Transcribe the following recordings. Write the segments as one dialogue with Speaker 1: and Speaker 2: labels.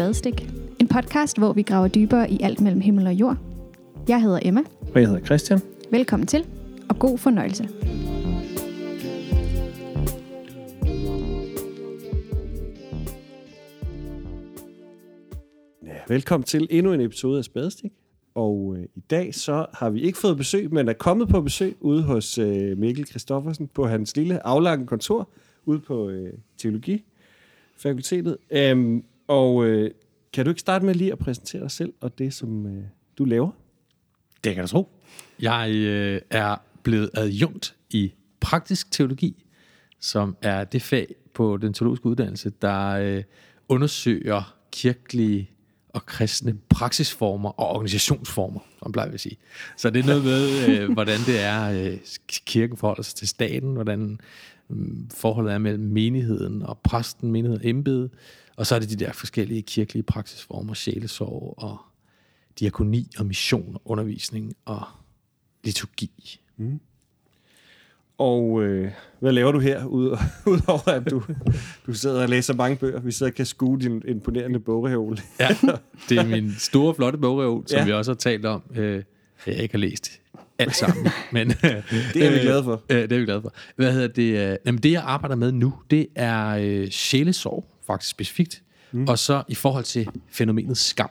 Speaker 1: Spadestik. En podcast, hvor vi graver dybere i alt mellem himmel og jord. Jeg hedder Emma.
Speaker 2: Og jeg hedder Christian.
Speaker 1: Velkommen til, og god fornøjelse.
Speaker 2: Ja, velkommen til endnu en episode af Spadestik. Og øh, i dag så har vi ikke fået besøg, men er kommet på besøg ude hos øh, Mikkel Kristoffersen på hans lille aflange kontor ude på øh, Teologifakultetet. Øhm, og øh, kan du ikke starte med lige at præsentere dig selv og det, som øh, du laver?
Speaker 3: Det kan du tro. Jeg øh, er blevet adjunkt i praktisk teologi, som er det fag på den teologiske uddannelse, der øh, undersøger kirkelige og kristne praksisformer og organisationsformer, som plejer vi at sige. Så det er noget med, øh, hvordan det er, øh, kirken forholder sig til staten, hvordan øh, forholdet er mellem menigheden og præsten, menigheden og embedet, og så er det de der forskellige kirkelige praksisformer, sjælesorg og diakoni og mission og undervisning og liturgi. Mm.
Speaker 2: Og øh, hvad laver du her, udover at du, du sidder og læser mange bøger? Vi sidder og kan skue din imponerende bogreol.
Speaker 3: ja, det er min store, flotte bogreol, som ja. vi også har talt om. Øh, jeg ikke har læst alt sammen. men,
Speaker 2: det er vi glade for.
Speaker 3: Øh, det er vi glade for. Hvad hedder det? Øh, jamen, det, jeg arbejder med nu, det er øh, sjælesorg, faktisk specifikt. Mm. Og så i forhold til fænomenet skam.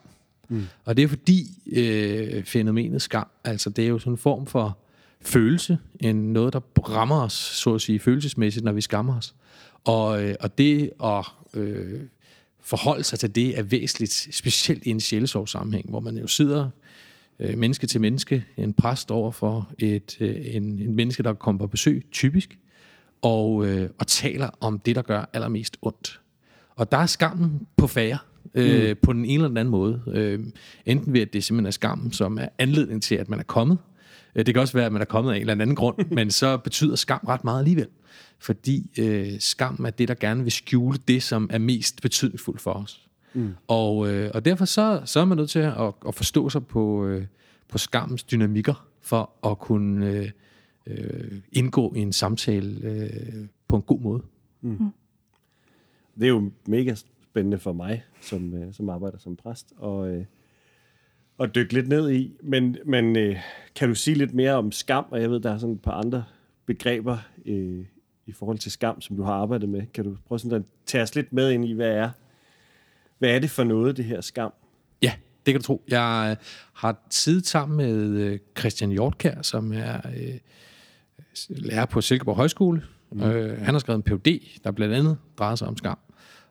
Speaker 3: Mm. Og det er fordi øh, fænomenet skam, altså det er jo sådan en form for følelse, end noget, der rammer os, så at sige, følelsesmæssigt, når vi skammer os. Og, øh, og det at øh, forholde sig til det er væsentligt, specielt i en sjælesorgssammenhæng, hvor man jo sidder øh, menneske til menneske, en præst over for et, øh, en, en menneske, der kommer på besøg, typisk, og, øh, og taler om det, der gør allermest ondt. Og der er skammen på færre, øh, mm. på den ene eller den anden måde. Øh, enten ved, at det simpelthen er skammen, som er anledning til, at man er kommet, Øh, det kan også være, at man er kommet af en eller anden grund, men så betyder skam ret meget alligevel. Fordi øh, skam er det, der gerne vil skjule det, som er mest betydningsfuldt for os. Mm. Og, øh, og derfor så, så er man nødt til at, at forstå sig på, øh, på skammens dynamikker, for at kunne øh, øh, indgå i en samtale øh, på en god måde. Mm.
Speaker 2: Det er jo mega spændende for mig, som, øh, som arbejder som præst, og... Øh, at dykke lidt ned i. Men, men øh, kan du sige lidt mere om skam? Og jeg ved, der er sådan et par andre begreber øh, i forhold til skam, som du har arbejdet med. Kan du prøve sådan at tage os lidt med ind i, hvad er, hvad er det for noget, det her skam?
Speaker 3: Ja, det kan du tro. Jeg øh, har tid sammen med øh, Christian Hjortkær, som er øh, lærer på Silkeborg Højskole. Mm. Øh, han har skrevet en Ph.D., der blandt andet drejer sig om skam.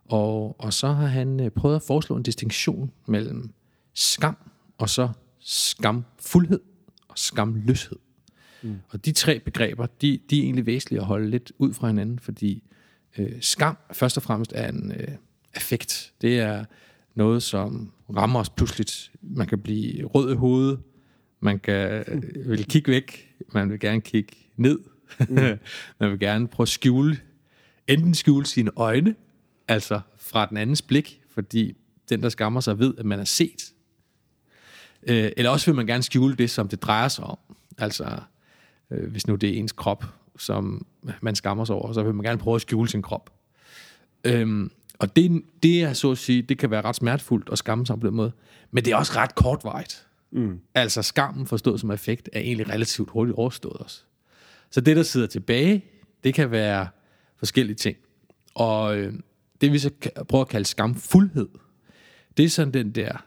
Speaker 3: Og, og så har han øh, prøvet at foreslå en distinktion mellem skam og så skamfuldhed og skamløshed. Mm. Og de tre begreber, de, de er egentlig væsentlige at holde lidt ud fra hinanden, fordi øh, skam først og fremmest er en øh, affekt. Det er noget, som rammer os pludseligt. Man kan blive rød i hovedet, man kan øh, vil kigge væk, man vil gerne kigge ned, mm. man vil gerne prøve at skjule, enten skjule sine øjne, altså fra den andens blik, fordi den, der skammer sig, ved, at man er set, Øh, eller også vil man gerne skjule det, som det drejer sig om. Altså, øh, hvis nu det er ens krop, som man skammer sig over, så vil man gerne prøve at skjule sin krop. Øhm, og det, det er så at sige, det kan være ret smertefuldt at skamme sig på den måde, men det er også ret kortvarigt. Mm. Altså skammen forstået som effekt er egentlig relativt hurtigt overstået os. Så det, der sidder tilbage, det kan være forskellige ting. Og øh, det vi så prøver at kalde skamfuldhed, det er sådan den der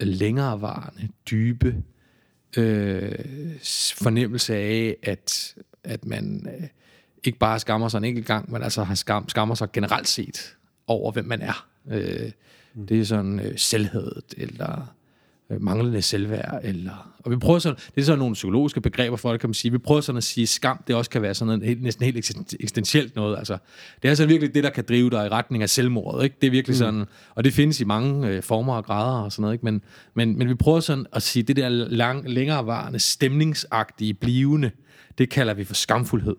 Speaker 3: længerevarende, dybe øh, fornemmelse af, at, at man øh, ikke bare skammer sig en enkelt gang, men altså har skam, skammer sig generelt set over, hvem man er. Øh, mm. Det er sådan øh, selvhed, eller manglende selvværd, eller, og vi prøver sådan, det er sådan nogle psykologiske begreber for det, kan man sige, vi prøver sådan at sige, skam, det også kan være sådan noget næsten helt eksistentielt noget, altså, det er altså virkelig det, der kan drive dig i retning af selvmordet, ikke? det er virkelig mm. sådan, og det findes i mange øh, former og grader og sådan noget, ikke? Men, men, men vi prøver sådan at sige, det der lang, længerevarende, stemningsagtige, blivende, det kalder vi for skamfuldhed,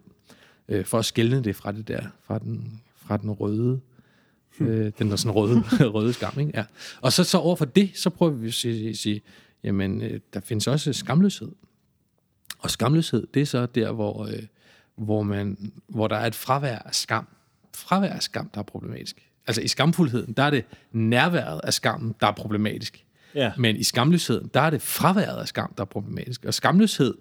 Speaker 3: øh, for at skælne det fra det der, fra den, fra den røde, øh, den der sådan røde, røde skam. Ikke? Ja. Og så, så overfor det, så prøver vi at sige, sige jamen, øh, der findes også skamløshed. Og skamløshed, det er så der, hvor, øh, hvor, man, hvor der er et fravær af skam. Fravær af skam, der er problematisk. Altså i skamfuldheden, der er det nærværet af skammen, der er problematisk.
Speaker 2: Ja.
Speaker 3: Men i skamløsheden, der er det fraværet af skam, der er problematisk. Og skamløshed,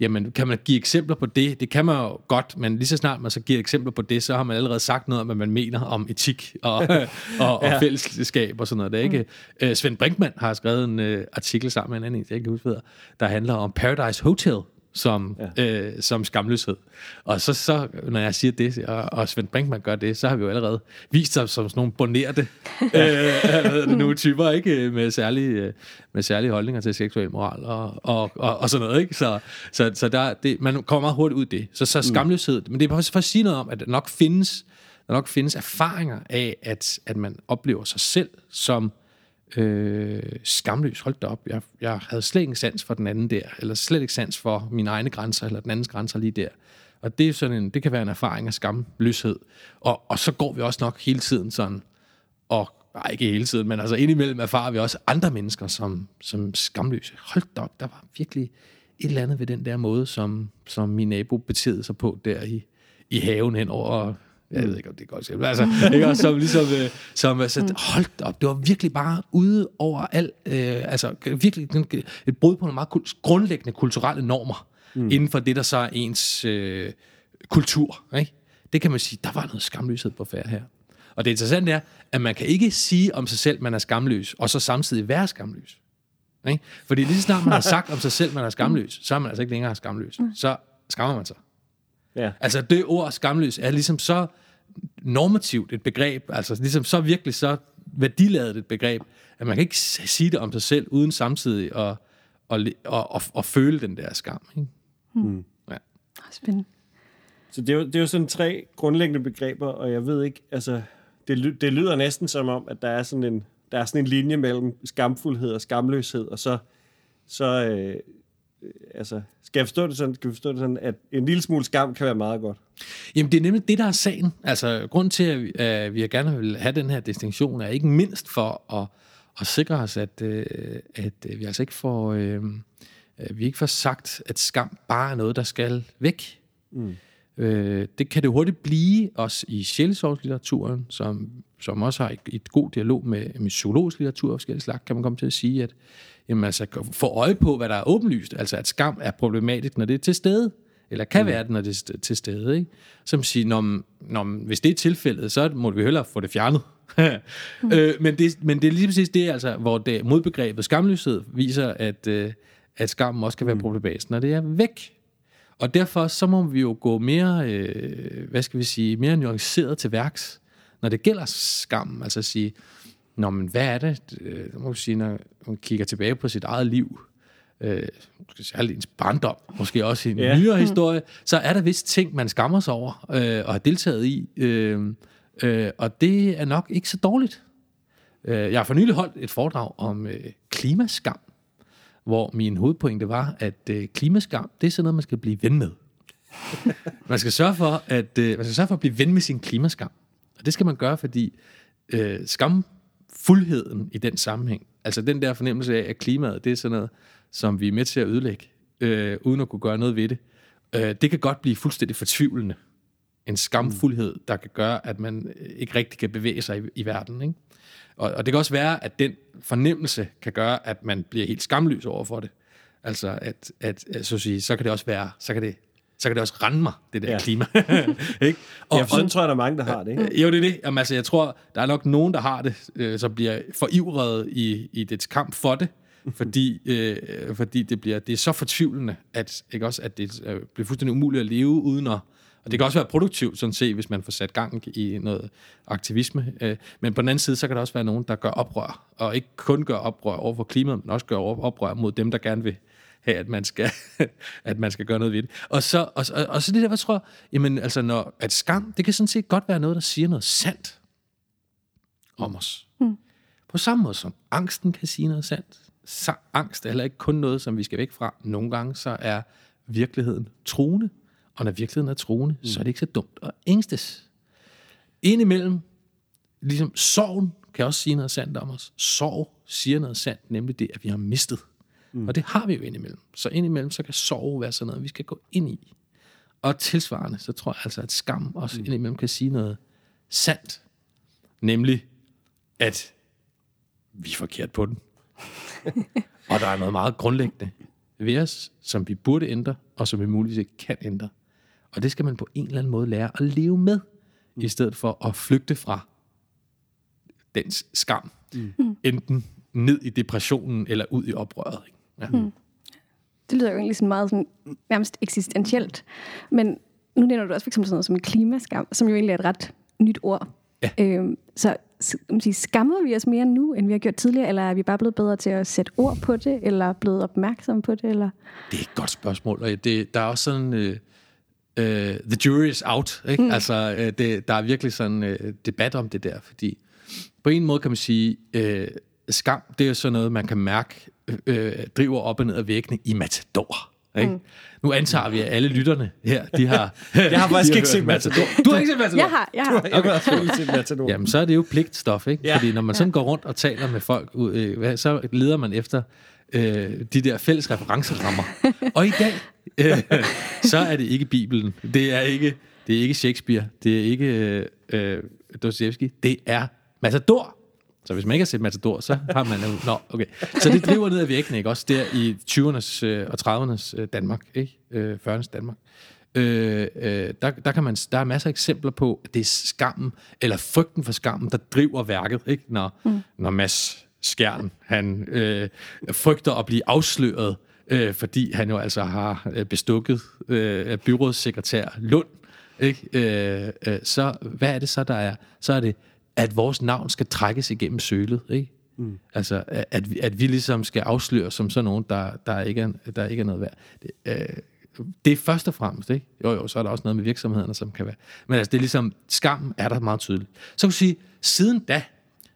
Speaker 3: jamen kan man give eksempler på det? Det kan man jo godt, men lige så snart man så giver eksempler på det, så har man allerede sagt noget om, hvad man mener om etik og, og, og
Speaker 2: Ja.
Speaker 3: fællesskab og sådan noget. Det er ikke? Mm. Svend Brinkmann har skrevet en uh, artikel sammen med en anden, en, jeg kan huske, der handler om Paradise Hotel, som, ja. øh, som skamløshed. Og så, så, når jeg siger det, og, og Svend Brinkmann gør det, så har vi jo allerede vist os som sådan nogle bonerte øh, det nu, typer, ikke? Med særlige, øh, med særlige holdninger til seksuel moral og, og, og, og sådan noget. Ikke? Så, så, så der, det, man kommer meget hurtigt ud i det. Så, så skamløshed, men det er bare for at sige noget om, at der nok findes, der nok findes erfaringer af, at, at man oplever sig selv som øh, skamløs. Hold da op, jeg, jeg havde slet ikke sans for den anden der, eller slet ikke sans for mine egne grænser, eller den andens grænser lige der. Og det, er sådan en, det kan være en erfaring af skamløshed. Og, og så går vi også nok hele tiden sådan, og nej, ikke hele tiden, men altså indimellem erfarer vi også andre mennesker som, som skamløse. Hold da op, der var virkelig et eller andet ved den der måde, som, som min nabo betedede sig på der i, i haven hen over jeg ved ikke, om det er godt sagt, men altså, ikke også, som ligesom, øh, som, altså, hold da op, det var virkelig bare ude over alt, øh, altså virkelig et brud på nogle meget kul- grundlæggende kulturelle normer, mm. inden for det, der så er ens øh, kultur, ikke? Det kan man sige, der var noget skamløshed på færd her. Og det interessante er, at man kan ikke sige om sig selv, man er skamløs, og så samtidig være skamløs. Ikke? Fordi lige så snart man har sagt om sig selv, man er skamløs, så er man altså ikke længere skamløs. Så skammer man sig.
Speaker 2: Ja.
Speaker 3: Altså det ord skamløs er ligesom så normativt et begreb, altså ligesom så virkelig så værdiladet et begreb, at man kan ikke sige det om sig selv, uden samtidig at, at, at, at, at, at føle den der skam. Ikke? Ja.
Speaker 1: Spændende.
Speaker 2: Så det er, jo, det er jo sådan tre grundlæggende begreber, og jeg ved ikke, altså, det, det lyder næsten som om, at der er sådan en, der er sådan en linje mellem skamfuldhed og skamløshed, og så, så øh, altså, skal jeg forstå det sådan, skal vi forstå det sådan, at en lille smule skam kan være meget godt.
Speaker 3: Jamen, det er nemlig det, der er sagen. Altså, grunden til, at vi, gerne vil have den her distinktion, er ikke mindst for at, at sikre os, at, øh, at vi altså ikke får, øh, at vi ikke får sagt, at skam bare er noget, der skal væk. Mm. Øh, det kan det hurtigt blive, også i sjælesorgslitteraturen, som, som også har et, et god dialog med, med psykologisk litteratur af forskellige slag, kan man komme til at sige, at jamen, altså, få øje på, hvad der er åbenlyst, altså at skam er problematisk, når det er til stede, eller kan mm. være det, når det er til stede. Ikke? Som siger, når, når, hvis det er tilfældet, så må vi hellere få det fjernet. mm. øh, men, det, men det er lige præcis det, altså, hvor det modbegrebet skamløshed viser, at, øh, at skammen også kan være problematisk, når det er væk. Og derfor så må vi jo gå mere, øh, hvad skal vi sige, mere nuanceret til værks, når det gælder skam. Altså at sige, Nå, men hvad er det? Øh, Det må vi sige, når man kigger tilbage på sit eget liv, øh, særligt ens barndom, måske også i en yeah. nyere historie, så er der vist ting, man skammer sig over øh, og har deltaget i. Øh, øh, og det er nok ikke så dårligt. Øh, jeg har for nylig holdt et foredrag om øh, klimaskam, hvor min hovedpointe var, at øh, klimaskam, det er sådan noget, man skal blive ven med. man skal sørge for, at øh, man skal sørge for at blive ven med sin klimaskam. Og det skal man gøre, fordi øh, skamfuldheden i den sammenhæng, altså den der fornemmelse af, at klimaet, det er sådan noget, som vi er med til at ødelægge, øh, uden at kunne gøre noget ved det, øh, det kan godt blive fuldstændig fortvivlende. En skamfuldhed, der kan gøre, at man øh, ikke rigtig kan bevæge sig i, i verden. Ikke? Og, og det kan også være, at den fornemmelse kan gøre, at man bliver helt skamløs over for det. Altså, at, at, så, at sige, så kan det også være, så kan det, så kan det også rende mig, det der
Speaker 2: Ja.
Speaker 3: klima. ikke?
Speaker 2: Og, ja, for sådan tror jeg, der er mange, der har det. Ikke?
Speaker 3: Jo, det er det. Jamen, altså, jeg tror, der er nok nogen, der har det, øh, som bliver forivret i, i dets kamp for det, fordi, øh, fordi det, bliver, det er så fortvivlende, at, ikke også, at det øh, bliver fuldstændig umuligt at leve uden at og det kan også være produktivt, sådan set, hvis man får sat gang i noget aktivisme. Øh, Men på den anden side, så kan der også være nogen, der gør oprør. Og ikke kun gør oprør over for klimaet, men også gør oprør mod dem, der gerne vil have, at man skal, at man skal gøre noget ved det. Og så, og, og, og så det der, hvad tror jeg, jamen altså, når, at skam, det kan sådan set godt være noget, der siger noget sandt om os. Mm. På samme måde som angsten kan sige noget sandt. Så angst er heller ikke kun noget, som vi skal væk fra. Nogle gange så er virkeligheden truende, og når virkeligheden er truende, mm. så er det ikke så dumt at ængstes. Indimellem, ligesom sorgen kan også sige noget sandt om os. Sorg siger noget sandt, nemlig det, at vi har mistet. Mm. Og det har vi jo indimellem. Så indimellem, så kan sorg være sådan noget, vi skal gå ind i. Og tilsvarende, så tror jeg altså, at skam også mm. indimellem kan sige noget sandt Nemlig, at vi er forkert på den. og der er noget meget grundlæggende ved os, som vi burde ændre, og som vi muligvis ikke kan ændre. Og det skal man på en eller anden måde lære at leve med, mm. i stedet for at flygte fra dens skam. Mm. Enten ned i depressionen, eller ud i oprøret. Ikke? Ja. Mm.
Speaker 1: Det lyder jo egentlig sådan meget sådan, nærmest eksistentielt. Men nu nævner du også for eksempel sådan noget som en klimaskam, som jo egentlig er et ret nyt ord. Ja. Øhm, så sige, skammer vi os mere nu, end vi har gjort tidligere, eller er vi bare blevet bedre til at sætte ord på det, eller blevet opmærksomme på det? Eller?
Speaker 3: Det er et godt spørgsmål, og det, der er også sådan... Øh, uh, the jury is out. Ikke? Mm. Altså, uh, det, der er virkelig sådan uh, debat om det der, fordi på en måde kan man sige, uh, skam, det er sådan noget, man kan mærke, uh, driver op og ned ad væggene i Matador. Ikke? Mm. Nu antager vi, at alle lytterne her, de har...
Speaker 2: jeg har faktisk ikke set Matador.
Speaker 3: Du har ikke set Matador?
Speaker 1: Jeg har, jeg har.
Speaker 2: Du har, okay. set Matador.
Speaker 3: Jamen, så er det jo pligtstof, ikke? Ja. Fordi når man sådan går rundt og taler med folk, øh, så leder man efter øh, de der fælles referencerammer. og i dag, øh, så er det ikke Bibelen. Det er ikke, det er ikke Shakespeare. Det er ikke øh, Dostoevsky. Det er Matador. Så hvis man ikke har set Matador, så har man... Nå, okay. Så det driver ned ad væggene, ikke? Også der i 20'ernes øh, og 30'ernes øh, Danmark, ikke? Øh, 40'ernes Danmark. Øh, øh, der, der, kan man, der er masser af eksempler på, at det er skammen, eller frygten for skammen, der driver værket, ikke? Når, mm. når Mads Skjern, han øh, frygter at blive afsløret, øh, fordi han jo altså har øh, bestukket øh, byrådssekretær Lund, ikke? Øh, øh, så hvad er det så, der er? Så er det at vores navn skal trækkes igennem sølet, ikke? Mm. Altså, at, vi, at vi ligesom skal afsløre som sådan nogen, der, der, ikke, er, der ikke er noget værd. Det, øh, det er først og fremmest, ikke? Jo, jo, så er der også noget med virksomhederne, som kan være. Men altså, det er ligesom, skam er der meget tydeligt. Så kan du sige, siden da,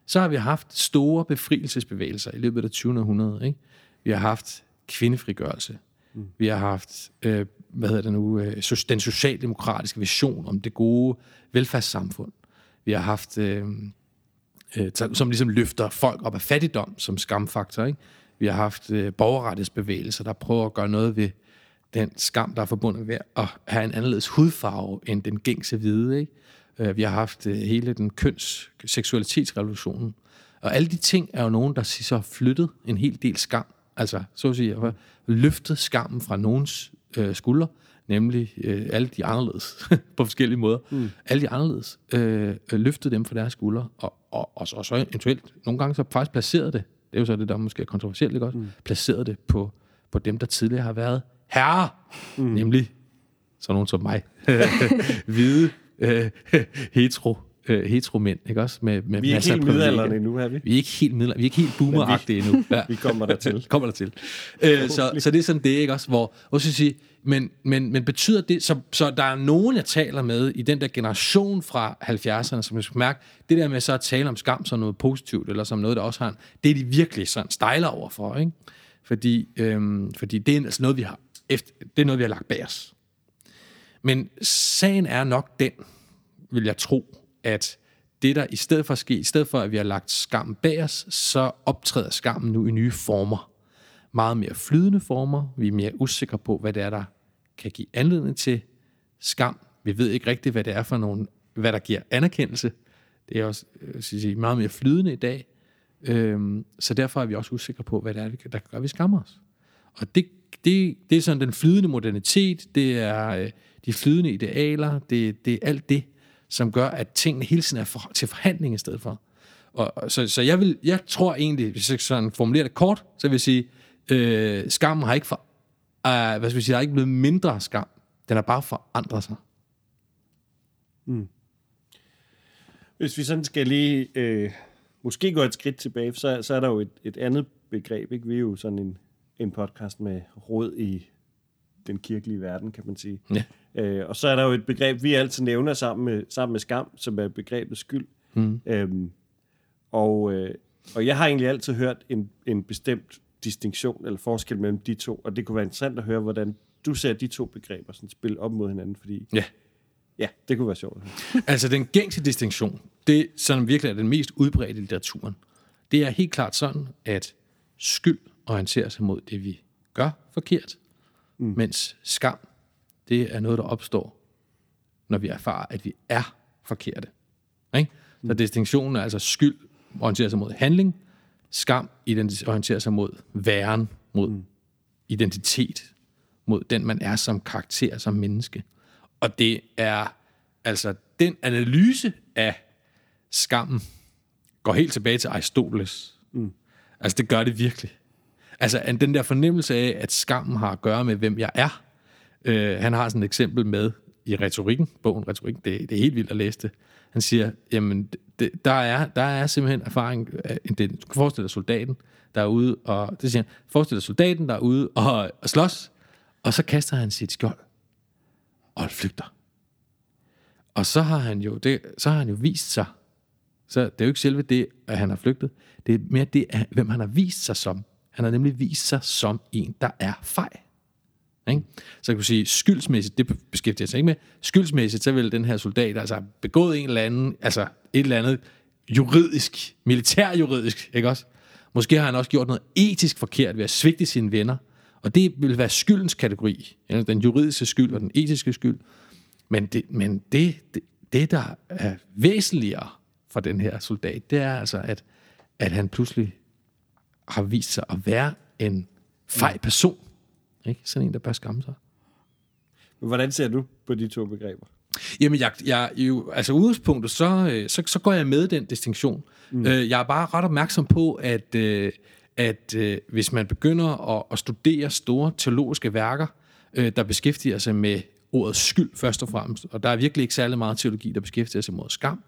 Speaker 3: så har vi haft store befrielsesbevægelser i løbet af 20. århundrede, ikke? Vi har haft kvindefrigørelse. Mm. Vi har haft, øh, hvad hedder det nu, øh, den socialdemokratiske vision om det gode velfærdssamfund. Vi har haft, øh, øh, som ligesom løfter folk op af fattigdom som skamfaktor. Ikke? Vi har haft øh, borgerrettighedsbevægelser, der prøver at gøre noget ved den skam, der er forbundet med at have en anderledes hudfarve end den gængse hvide. Ikke? Øh, vi har haft øh, hele den køns-seksualitetsrevolutionen. Og alle de ting er jo nogen, der så har flyttet en hel del skam. Altså, så at sige, løftet skammen fra nogens øh, skuldre, nemlig øh, alle de anderledes, på forskellige måder, mm. alle de anderledes, øh, løftede dem fra deres skuldre, og, og, og, så, og så eventuelt, nogle gange så faktisk placerede det, det er jo så det, der måske er kontroversielt, ikke også, mm. placerede det på, på dem, der tidligere har været herre, mm. nemlig sådan nogen som mig, hvide, øh, hetero, øh, heteromænd, ikke også? Med, med
Speaker 2: vi er ikke helt middelalderne endnu, er vi?
Speaker 3: Vi er ikke helt middelalderne, vi er ikke helt boomeragtige endnu.
Speaker 2: Ja. vi kommer der til.
Speaker 3: kommer der til. Øh, så, så det er sådan det, ikke også? Hvor, skal jeg sige, men, men, men betyder det, så, så der er nogen, jeg taler med i den der generation fra 70'erne, som jeg skal mærke, det der med så at tale om skam som noget positivt, eller som noget, der også har en, det er de virkelig sådan stejler over for, ikke? Fordi, øhm, fordi det er altså noget, vi har, efter, det er noget, vi har lagt bag os. Men sagen er nok den, vil jeg tro, at det der i stedet for at ske, i stedet for at vi har lagt skam bag os, så optræder skammen nu i nye former meget mere flydende former. Vi er mere usikre på, hvad det er, der kan give anledning til skam. Vi ved ikke rigtigt, hvad det er for nogle, hvad der giver anerkendelse. Det er også øh, sige, meget mere flydende i dag. Øhm, så derfor er vi også usikre på, hvad det er, der gør, at vi skammer os. Og det, det, det er sådan den flydende modernitet, det er øh, de flydende idealer, det, det er alt det, som gør, at tingene hele tiden er for, til forhandling i stedet for. Og, så, så jeg, vil, jeg tror egentlig, hvis jeg sådan formulerer det kort, så vil jeg sige, Øh, skammen har ikke for, uh, hvad skal vi sige, der er ikke blevet mindre skam. Den har bare forandret sig. Mm.
Speaker 2: Hvis vi sådan skal lige øh, måske gå et skridt tilbage, så, så er der jo et, et andet begreb. Ikke? Vi er jo sådan en, en podcast med råd i den kirkelige verden, kan man sige. Ja. Øh, og så er der jo et begreb, vi altid nævner sammen med, sammen med skam, som er begrebet skyld. Mm. Øhm, og, øh, og jeg har egentlig altid hørt en, en bestemt distinktion eller forskel mellem de to, og det kunne være interessant at høre, hvordan du ser de to begreber sådan spille op mod hinanden, fordi
Speaker 3: ja.
Speaker 2: Ja, det kunne være sjovt.
Speaker 3: altså den gængse distinktion, det som virkelig er den mest udbredte i litteraturen, det er helt klart sådan, at skyld orienterer sig mod det, vi gør forkert, mm. mens skam, det er noget, der opstår, når vi erfarer, at vi er forkerte. Ikke? Så distinktionen er altså skyld orienterer sig mod handling, skam orienterer sig mod væren, mod mm. identitet, mod den, man er som karakter, som menneske. Og det er altså den analyse af skammen, går helt tilbage til Aristoteles. Mm. Altså det gør det virkelig. Altså den der fornemmelse af, at skammen har at gøre med, hvem jeg er. Øh, han har sådan et eksempel med i retorikken, bogen Retorik, det, det er helt vildt at læse det. Han siger, jamen, det, der, er, der er simpelthen erfaring, øh, det, du kan forestille dig soldaten, der er ude, og det siger han, forestil dig soldaten, der er ude og, og slås, og så kaster han sit skjold, og flygter. Og så har han jo, det, så har han jo vist sig, så det er jo ikke selve det, at han har flygtet, det er mere det, at, hvem han har vist sig som. Han har nemlig vist sig som en, der er fej. Ikke? Så kan du sige, skyldsmæssigt, det beskæftiger sig ikke med, skyldsmæssigt, så vil den her soldat altså begået en eller anden, altså et eller andet juridisk, militærjuridisk, ikke også? Måske har han også gjort noget etisk forkert ved at svigte sine venner, og det vil være skyldens kategori, eller den juridiske skyld og den etiske skyld. Men det, men det, det, det der er væsentligere for den her soldat, det er altså, at, at han pludselig har vist sig at være en fej person. Ikke? Sådan en, der bør skamme sig.
Speaker 2: Men hvordan ser du på de to begreber?
Speaker 3: Jamen, jeg, jeg, jo, altså udgangspunktet, så, øh, så, så går jeg med den distinktion. Mm. Øh, jeg er bare ret opmærksom på, at, øh, at hvis man begynder at, at studere store teologiske værker, der beskæftiger sig med ordet skyld først og fremmest, og der er virkelig ikke særlig meget teologi, der beskæftiger sig med skam,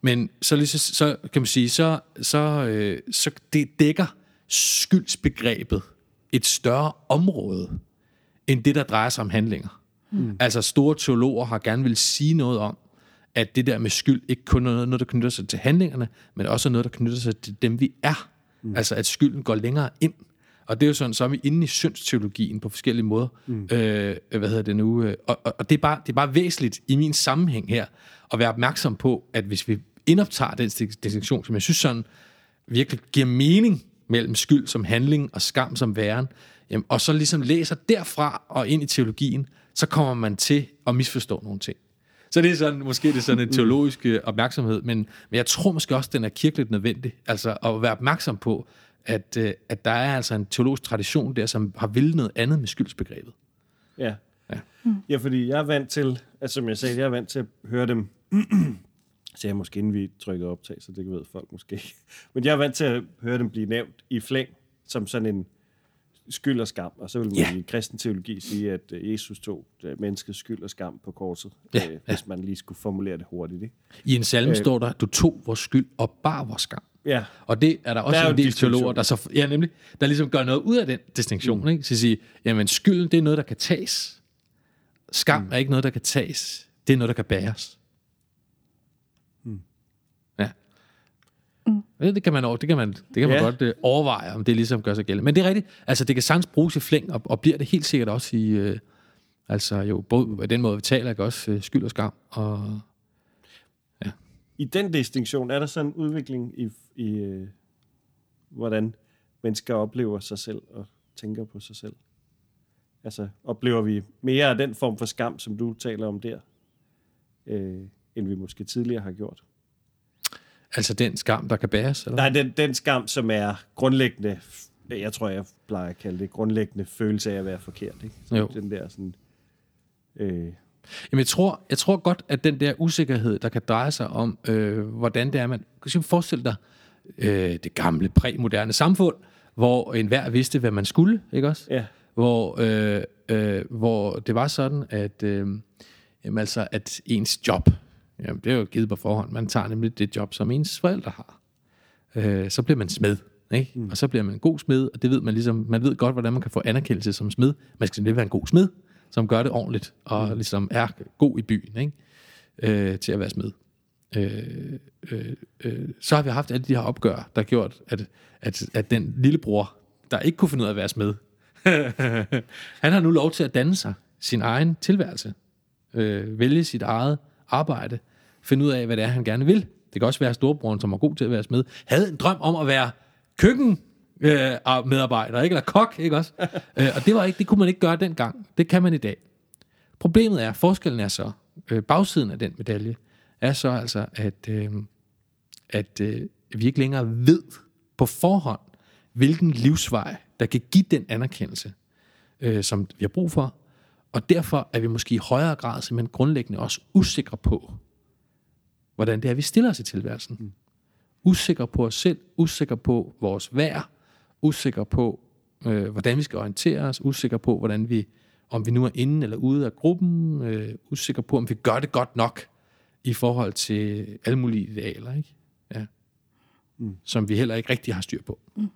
Speaker 3: men så, lige så, så kan man sige, så, så, så det dækker skyldsbegrebet et større område, end det, der drejer sig om handlinger. Mm. Altså store teologer har gerne vil sige noget om, at det der med skyld ikke kun er noget, der knytter sig til handlingerne, men også noget, der knytter sig til dem, vi er. Mm. Altså at skylden går længere ind. Og det er jo sådan, så er vi inde i syndsteologien på forskellige måder. Mm. Øh, hvad hedder det nu? Og, og, og det, er bare, det er bare væsentligt i min sammenhæng her, at være opmærksom på, at hvis vi indoptager den distinktion, som jeg synes sådan virkelig giver mening mellem skyld som handling og skam som væren, jamen, og så ligesom læser derfra og ind i teologien, så kommer man til at misforstå nogle ting. Så det er sådan, måske det er sådan en mm. teologisk øh, opmærksomhed, men, men jeg tror måske også, den er kirkeligt nødvendig. Altså at være opmærksom på, at, øh, at der er altså en teologisk tradition der, som har vildt noget andet med skyldsbegrebet.
Speaker 2: Ja. Ja. Ja, fordi jeg er vant til, altså som jeg sagde, jeg er vant til at høre dem, så jeg måske inden vi trykker optag, så det ved folk måske. Men jeg er vant til at høre dem blive nævnt i flæng, som sådan en skyld og skam, og så vil man ja. i kristen teologi sige, at øh, Jesus tog øh, menneskets skyld og skam på korset, ja, øh, hvis man lige skulle formulere det hurtigt. Ikke?
Speaker 3: I en salme øh, står der, du tog vores skyld og bar vores skam.
Speaker 2: Ja.
Speaker 3: Og det er der også der er en del teologer, der, så, ja, nemlig, der ligesom gør noget ud af den distinktion. Mm. Ikke? Så sige, jamen skylden, det er noget, der kan tages. Skam mm. er ikke noget, der kan tages. Det er noget, der kan bæres. Det kan man, det kan man, det kan man ja. godt uh, overveje, om det ligesom gør sig gældende. Men det er rigtigt. Altså, det kan sagtens bruges i flæng, og, og bliver det helt sikkert også i... Uh, altså jo, både den måde, vi taler, ikke også uh, skyld og skam. Og,
Speaker 2: ja. I den distinktion, er der sådan en udvikling i, i uh, hvordan mennesker oplever sig selv og tænker på sig selv? Altså, oplever vi mere af den form for skam, som du taler om der, øh, end vi måske tidligere har gjort?
Speaker 3: Altså den skam, der kan bæres? Eller?
Speaker 2: Nej, den, den skam, som er grundlæggende, jeg tror, jeg plejer at kalde det, grundlæggende følelse af at være forkert. Ikke? Så jo. Den der sådan...
Speaker 3: Øh, Jamen, jeg tror, jeg tror godt, at den der usikkerhed, der kan dreje sig om, øh, hvordan det er, man kan forestille dig øh, det gamle, præmoderne samfund, hvor enhver vidste, hvad man skulle, ikke også?
Speaker 2: Ja.
Speaker 3: Hvor, øh, øh, hvor det var sådan, at, øh, jamen, altså, at ens job, Jamen, det er jo givet på forhånd. Man tager nemlig det job, som ens forældre har. Øh, så bliver man smed. Ikke? Mm. Og så bliver man en god smed, og det ved man ligesom, man ved godt, hvordan man kan få anerkendelse som smed. Man skal nemlig være en god smed, som gør det ordentligt, og mm. ligesom er god i byen, ikke? Øh, til at være smed. Øh, øh, øh, så har vi haft alle de her opgør, der har gjort, at, at, at den lillebror, der ikke kunne finde ud af at være smed, han har nu lov til at danne sig sin egen tilværelse. Øh, vælge sit eget arbejde, finde ud af, hvad det er, han gerne vil. Det kan også være, at storebroren, som er god til at være smed, havde en drøm om at være køkken øh, medarbejder, ikke? eller kok, ikke også? øh, og det, var ikke, det kunne man ikke gøre dengang. Det kan man i dag. Problemet er, forskellen er så, øh, bagsiden af den medalje, er så altså, at, øh, at øh, vi ikke længere ved på forhånd, hvilken livsvej, der kan give den anerkendelse, øh, som vi har brug for. Og derfor er vi måske i højere grad simpelthen grundlæggende også usikre på, hvordan det er, vi stiller os i tilværelsen. Mm. Usikre på os selv, usikre på vores værd, usikre på, øh, hvordan vi skal orientere os, usikre på, hvordan vi, om vi nu er inde eller ude af gruppen, øh, usikre på, om vi gør det godt nok i forhold til alle mulige idealer, ikke? Ja. Mm. som vi heller ikke rigtig har styr på. Mm.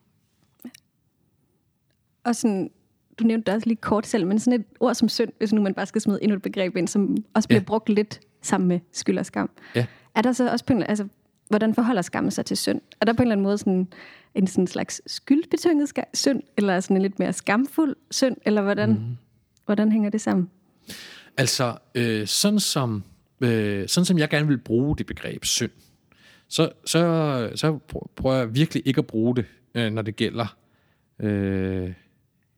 Speaker 1: Og sådan, du nævnte det også lige kort selv, men sådan et ord som synd, hvis nu man bare skal smide endnu et begreb ind, som også bliver ja. brugt lidt sammen med skyld og skam. Ja. Er der så også på en, altså, hvordan forholder skammen sig til synd? Er der på en eller anden måde sådan en sådan slags skyldbetynget synd, eller sådan en lidt mere skamfuld synd, eller hvordan, mm. hvordan hænger det sammen?
Speaker 3: Altså, øh, sådan, som, øh, sådan som jeg gerne vil bruge det begreb synd, så, så, så prøver jeg virkelig ikke at bruge det, øh, når det gælder øh,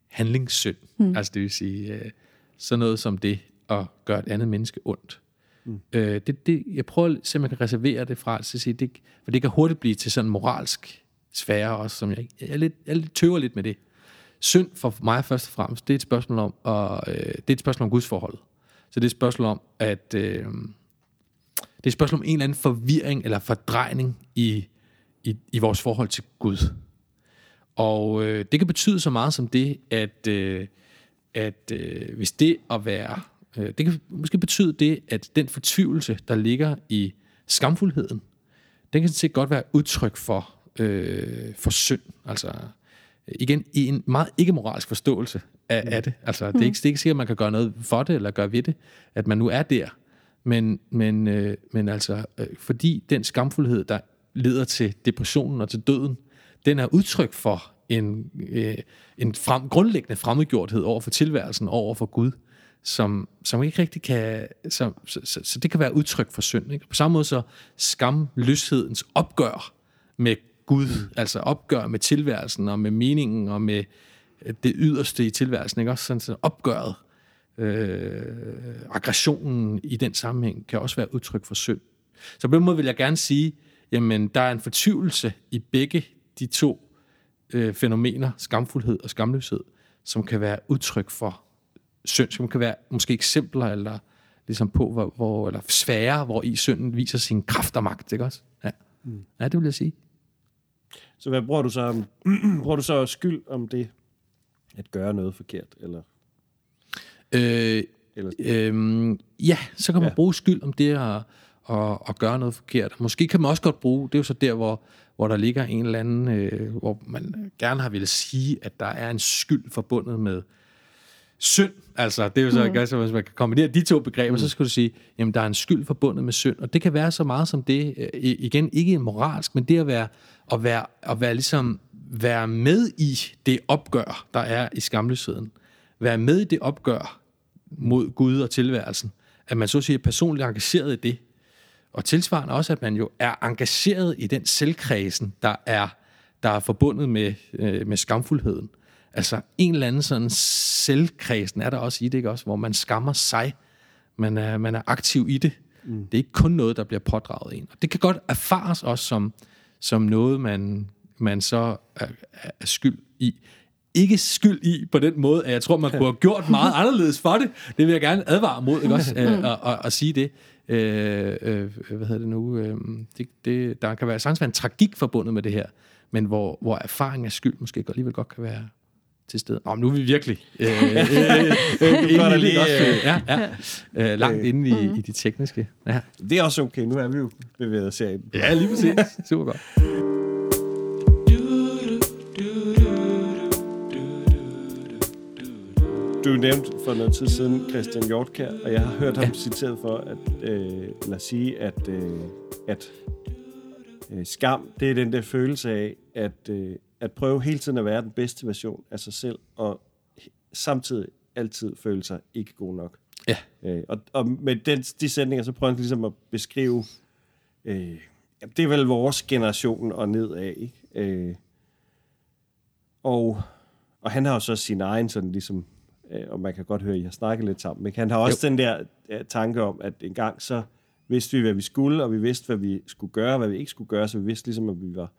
Speaker 3: handlingssynd. Mm. Altså det vil sige, øh, sådan noget som det at gøre et andet menneske ondt. Mm. Øh, det, det, jeg prøver at se, om kan reservere det fra, så sige, det, for det kan hurtigt blive til sådan en moralsk sfære også, som jeg, jeg, er lidt, jeg er lidt tøver lidt med det. Synd for mig først og fremmest, det er et spørgsmål om, og, øh, det er et spørgsmål om Guds forhold. Så det er et spørgsmål om, at øh, det er et spørgsmål om en eller anden forvirring eller fordrejning i, i, i vores forhold til Gud. Og øh, det kan betyde så meget som det, at, øh, at øh, hvis det at være Øh, det kan måske betyde det, at den fortvivlelse, der ligger i skamfuldheden, den kan set godt være udtryk for, øh, for synd. Altså igen, i en meget ikke-moralsk forståelse af, af det. Altså, det, er ikke, det er ikke sikkert, at man kan gøre noget for det, eller gøre ved det, at man nu er der. Men, men, øh, men altså, øh, fordi den skamfuldhed, der leder til depressionen og til døden, den er udtryk for en, øh, en frem, grundlæggende fremmedgjorthed over for tilværelsen, over for Gud som, som ikke rigtig kan... Som, så, så, så det kan være udtryk for synd. Ikke? På samme måde så skamløshedens opgør med Gud, altså opgør med tilværelsen og med meningen og med det yderste i tilværelsen, ikke? også sådan, sådan opgøret, øh, aggressionen i den sammenhæng, kan også være udtryk for synd. Så på den måde vil jeg gerne sige, jamen der er en fortvivlelse i begge de to øh, fænomener, skamfuldhed og skamløshed, som kan være udtryk for synd, kan være måske eksempler eller ligesom på, hvor, hvor eller sfære, hvor i synden viser sin kraft og magt, ikke også? Ja, mm. ja det vil jeg sige.
Speaker 2: Så hvad bruger du så, bruger du så skyld om det, at gøre noget forkert, eller?
Speaker 3: Øh, eller? Øh, ja, så kan man ja. bruge skyld om det at, at, at gøre noget forkert. Måske kan man også godt bruge, det er jo så der, hvor, hvor der ligger en eller anden, øh, hvor man gerne har ville sige, at der er en skyld forbundet med, synd, altså det er jo så, mm. ikke, hvis man kan kombinere de to begreber, mm. så skal du sige, jamen der er en skyld forbundet med synd, og det kan være så meget som det, øh, igen ikke moralsk, men det at være, at være, at være ligesom, være med i det opgør, der er i skamløsheden. Være med i det opgør mod Gud og tilværelsen. At man så siger personligt engageret i det. Og tilsvarende også, at man jo er engageret i den selvkredsen, der er, der er forbundet med, øh, med skamfuldheden. Altså en eller anden sådan selvkredsen er der også i det, ikke også? Hvor man skammer sig. Man er, man er aktiv i det. Mm. Det er ikke kun noget, der bliver pådraget en. Og det kan godt erfares også som, som noget, man, man så er, er skyld i. Ikke skyld i på den måde, at jeg tror, man kunne have gjort meget anderledes for det. Det vil jeg gerne advare mod, ikke også? At, at, at, at sige det. Øh, øh, hvad hedder det nu? Øh, det, det, der kan være, sagtens være en tragik forbundet med det her, men hvor, hvor erfaring af skyld måske alligevel godt kan være, til stede. Nå, nu er vi virkelig øh, øh, øh, øh, lige, også, øh, ja, ja, øh, langt inde i, mm. i de tekniske. Ja.
Speaker 2: Det er også okay. Nu er vi jo bevæget os ind.
Speaker 3: Ja, lige præcis. Super godt.
Speaker 2: Du nævnte for noget tid siden Christian Hjortkær, og jeg har hørt ham ja. citeret for at øh, lad sige, at, øh, at øh, skam, det er den der følelse af, at, øh, at prøve hele tiden at være den bedste version af sig selv, og samtidig altid føle sig ikke god nok.
Speaker 3: Ja.
Speaker 2: Øh, og, og med den, de sætninger, så prøver han ligesom at beskrive, øh, det er vel vores generation og nedad, ikke? Øh, og, og han har jo så sin egen sådan ligesom, øh, og man kan godt høre, at I har snakket lidt sammen, men han har også jo. den der øh, tanke om, at en gang så vidste vi, hvad vi skulle, og vi vidste, hvad vi skulle gøre, og hvad vi ikke skulle gøre, så vi vidste ligesom, at vi var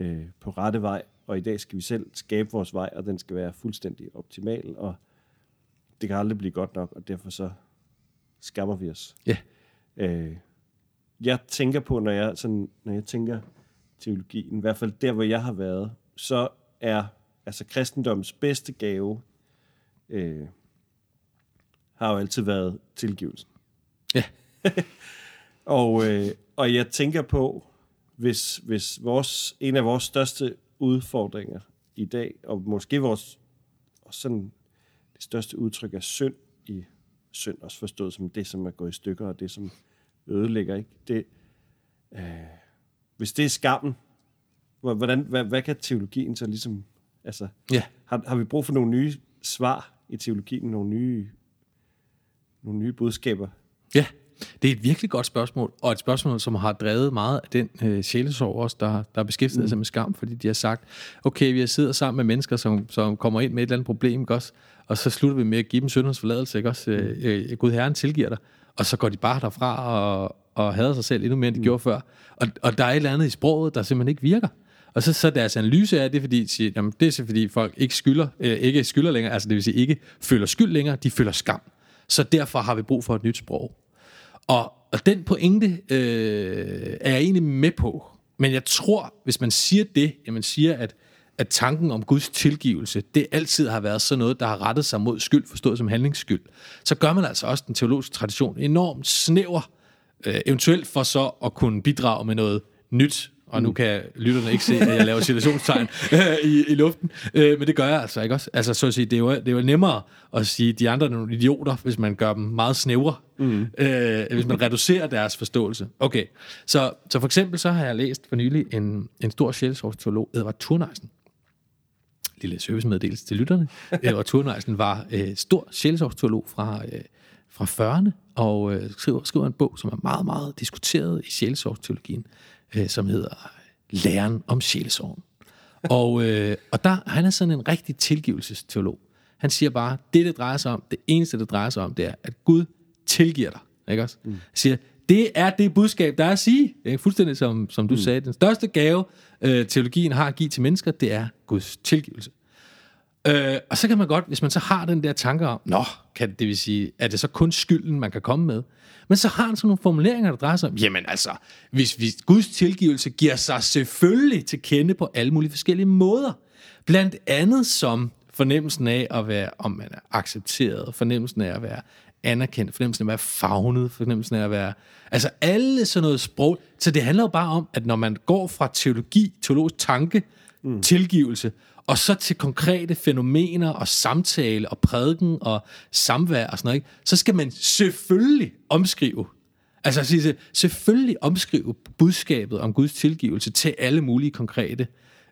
Speaker 2: øh, på rette vej, og i dag skal vi selv skabe vores vej, og den skal være fuldstændig optimal, og det kan aldrig blive godt nok, og derfor så skammer vi os.
Speaker 3: Ja.
Speaker 2: Øh, jeg tænker på, når jeg, sådan, når jeg tænker teologien, i hvert fald der, hvor jeg har været, så er altså kristendoms bedste gave, øh, har jo altid været tilgivelsen.
Speaker 3: Ja.
Speaker 2: og, øh, og jeg tænker på, hvis, hvis vores, en af vores største udfordringer i dag, og måske vores og sådan det største udtryk er synd i synd, også forstået som det, som er gået i stykker, og det, som ødelægger. Ikke? Det, øh, hvis det er skammen, hvordan, hvad, hvad kan teologien så ligesom... Altså,
Speaker 3: Ja.
Speaker 2: har, har vi brug for nogle nye svar i teologien, nogle nye, nogle nye budskaber?
Speaker 3: Ja, det er et virkelig godt spørgsmål, og et spørgsmål, som har drevet meget af den øh, sjælesorg også, der, der er beskæftiget mm. sig med skam, fordi de har sagt, okay, vi har siddet sammen med mennesker, som, som kommer ind med et eller andet problem, ikke også? og så slutter vi med at give dem syndernes forladelse, ikke også? Øh, øh, Gud Herren tilgiver dig, og så går de bare derfra og, og hader sig selv endnu mere, end de mm. gjorde før. Og, og der er et eller andet i sproget, der simpelthen ikke virker. Og så, så deres analyse er, det fordi, de siger, jamen, det er så fordi folk ikke skylder, øh, ikke skylder længere, altså det vil sige ikke føler skyld længere, de føler skam. Så derfor har vi brug for et nyt sprog. Og, og den pointe øh, er jeg egentlig med på. Men jeg tror, hvis man siger det, at man siger, at, at tanken om Guds tilgivelse, det altid har været sådan noget, der har rettet sig mod skyld, forstået som handlingsskyld, så gør man altså også den teologiske tradition enormt snæver, øh, eventuelt for så at kunne bidrage med noget nyt, og nu kan lytterne ikke se, at jeg laver situationstegn i, i luften, øh, men det gør jeg altså ikke også. Altså, så at sige, det, er jo, det er jo nemmere at sige, de andre er nogle idioter, hvis man gør dem meget snævre, mm. øh, hvis man reducerer deres forståelse. Okay, så, så for eksempel så har jeg læst for nylig en, en stor sjælsorgsteolog, Edvard Thurnejsen, lille servicemeddelelse til lytterne. Edvard Thurnejsen var øh, stor sjælsorgsteolog fra, øh, fra 40'erne, og øh, skriver, skriver en bog, som er meget, meget diskuteret i sjælsorgsteologien, øh, som hedder Læren om sjælsorgen. Og, øh, og der, han er sådan en rigtig tilgivelsesteolog. Han siger bare, det det drejer sig om, det eneste det drejer sig om, det er, at Gud tilgiver dig. Ikke også? Mm. Han siger, det er det budskab, der er at sige. Ikke? Fuldstændig som, som du mm. sagde. Den største gave, øh, teologien har at give til mennesker, det er Guds tilgivelse. Øh, og så kan man godt, hvis man så har den der tanke om, nå, kan det vil sige, er det så kun skylden, man kan komme med? Men så har han sådan nogle formuleringer, der drejer sig om, jamen altså, hvis, hvis Guds tilgivelse giver sig selvfølgelig til kende på alle mulige forskellige måder. Blandt andet som fornemmelsen af at være, om man er accepteret, fornemmelsen af at være anerkendt, fornemmelsen af at være fagnet, fornemmelsen af at være... Altså alle sådan noget sprog. Så det handler jo bare om, at når man går fra teologi, teologisk tanke, mm. tilgivelse, og så til konkrete fænomener og samtale og prædiken og samvær og sådan noget, ikke? så skal man selvfølgelig omskrive Altså sige, selvfølgelig omskrive budskabet om Guds tilgivelse til alle mulige konkrete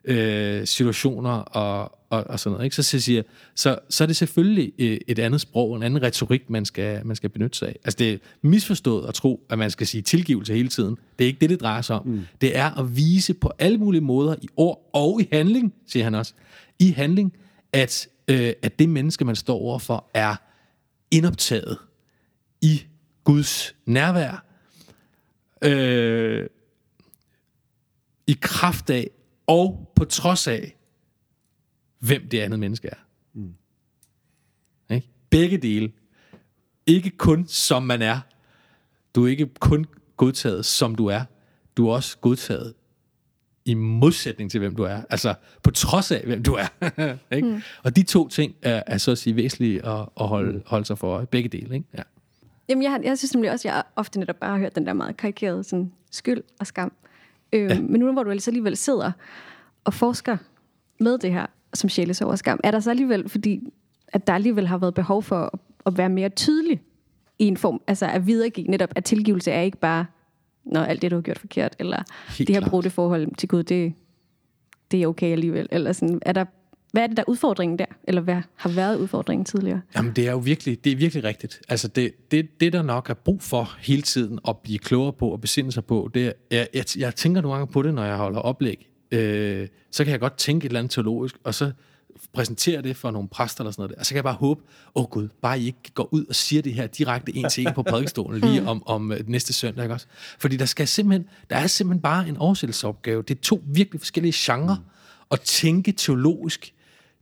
Speaker 3: øh, situationer og, og, og sådan noget. Ikke? Så, så, siger, så, så er det selvfølgelig øh, et andet sprog, en anden retorik, man skal, man skal benytte sig af. Altså det er misforstået at tro, at man skal sige tilgivelse hele tiden. Det er ikke det, det drejer sig om. Mm. Det er at vise på alle mulige måder, i ord og i handling, siger han også, i handling, at, øh, at det menneske, man står overfor, er indoptaget i Guds nærvær, øh, i kraft af og på trods af, hvem det andet menneske er. Mm. Ikke? Begge dele. Ikke kun som man er. Du er ikke kun godtaget som du er. Du er også godtaget i modsætning til, hvem du er. Altså, på trods af, hvem du er. ikke? Mm. Og de to ting er, er så at sige væsentlige at, at holde, mm. holde sig for. Begge dele, ikke? Ja.
Speaker 1: Jamen, jeg, jeg synes nemlig også, at jeg ofte netop bare har hørt den der meget karikerede sådan, skyld og skam. Øh, ja. Men nu hvor du altså alligevel sidder og forsker med det her som sjælesorg og skam, er der så alligevel, fordi at der alligevel har været behov for at, at være mere tydelig i en form, altså at videregive netop, at tilgivelse er ikke bare, når alt det, du har gjort forkert, eller Helt det her brudte forhold til Gud, det, det er okay alligevel, eller sådan, er der hvad er det, der er udfordringen der? Eller hvad har været udfordringen tidligere?
Speaker 3: Jamen, det er jo virkelig, det er virkelig rigtigt. Altså, det, det, det, der nok er brug for hele tiden at blive klogere på og besinde sig på, det er, jeg, jeg, jeg tænker nogle gange på det, når jeg holder oplæg. Øh, så kan jeg godt tænke et eller andet teologisk, og så præsenterer det for nogle præster eller sådan noget, der, så kan jeg bare håbe, åh oh gud, bare I ikke går ud og siger det her direkte en til en på prædikestolen lige om, om øh, næste søndag, ikke også? Fordi der skal simpelthen, der er simpelthen bare en oversættelsesopgave. Det er to virkelig forskellige genrer at tænke teologisk,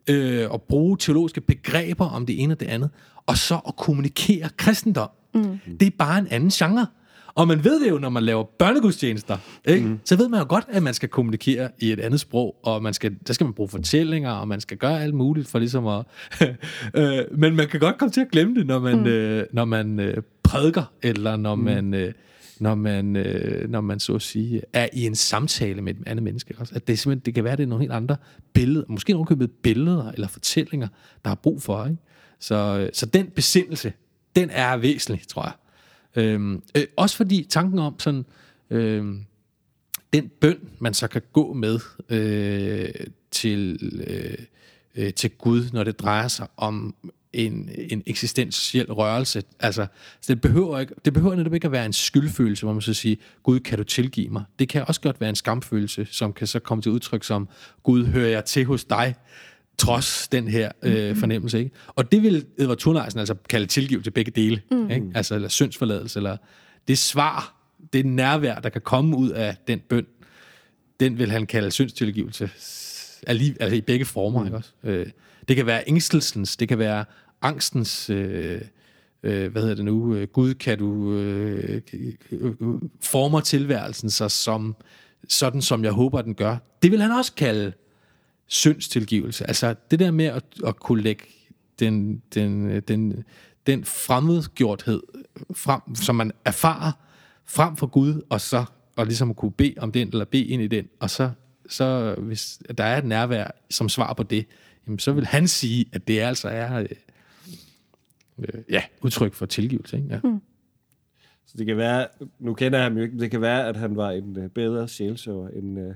Speaker 3: øh, og bruge teologiske begreber om det ene og det andet, og så at kommunikere kristendom. Mm. Det er bare en anden genre. Og man ved det jo, når man laver børnegudstjenester, ikke? Mm. så ved man jo godt, at man skal kommunikere i et andet sprog, og man skal, der skal man bruge fortællinger, og man skal gøre alt muligt for ligesom at... øh, men man kan godt komme til at glemme det, når man, mm. øh, når man øh, prædiker, eller når mm. man... Øh, når man, øh, når man så at sige, er i en samtale med et andet menneske. Også. At det, simpelthen, det kan være, at det er nogle helt andre billeder, måske nogle købet billeder eller fortællinger, der har brug for. Ikke? Så, øh, så den besindelse, den er væsentlig, tror jeg. Øhm, øh, også fordi tanken om sådan, øh, den bøn, man så kan gå med øh, til, øh, øh, til Gud, når det drejer sig om en, en eksistentiel rørelse. Altså, så det behøver, ikke, det behøver netop ikke at være en skyldfølelse, hvor man så siger, Gud, kan du tilgive mig? Det kan også godt være en skamfølelse, som kan så komme til udtryk som, Gud, hører jeg til hos dig? trods den her øh, mm. fornemmelse. Ikke? Og det vil Edvard Thunheisen altså kalde tilgiv til begge dele. Mm. Ikke? Altså eller syndsforladelse, eller det svar, det nærvær, der kan komme ud af den bøn, den vil han kalde syndstilgivelse altså i begge former. Mm. Ikke også? Øh, det kan være ængstelsens, det kan være angstens... Øh, øh, hvad hedder det nu, øh, Gud, kan du øh, former tilværelsen sig som sådan, som jeg håber, den gør. Det vil han også kalde syndstilgivelse. Altså det der med at, at kunne lægge den, den, den, den fremmedgjorthed frem, som man erfarer frem for Gud, og så og ligesom kunne bede om den, eller bede ind i den, og så, så hvis der er et nærvær som svar på det, jamen, så vil han sige, at det altså er øh, øh, ja, udtryk for tilgivelse. Ikke? Ja. Mm.
Speaker 2: Så det kan være, nu kender jeg ham jo ikke, det kan være, at han var en uh, bedre sjælsøver end, uh,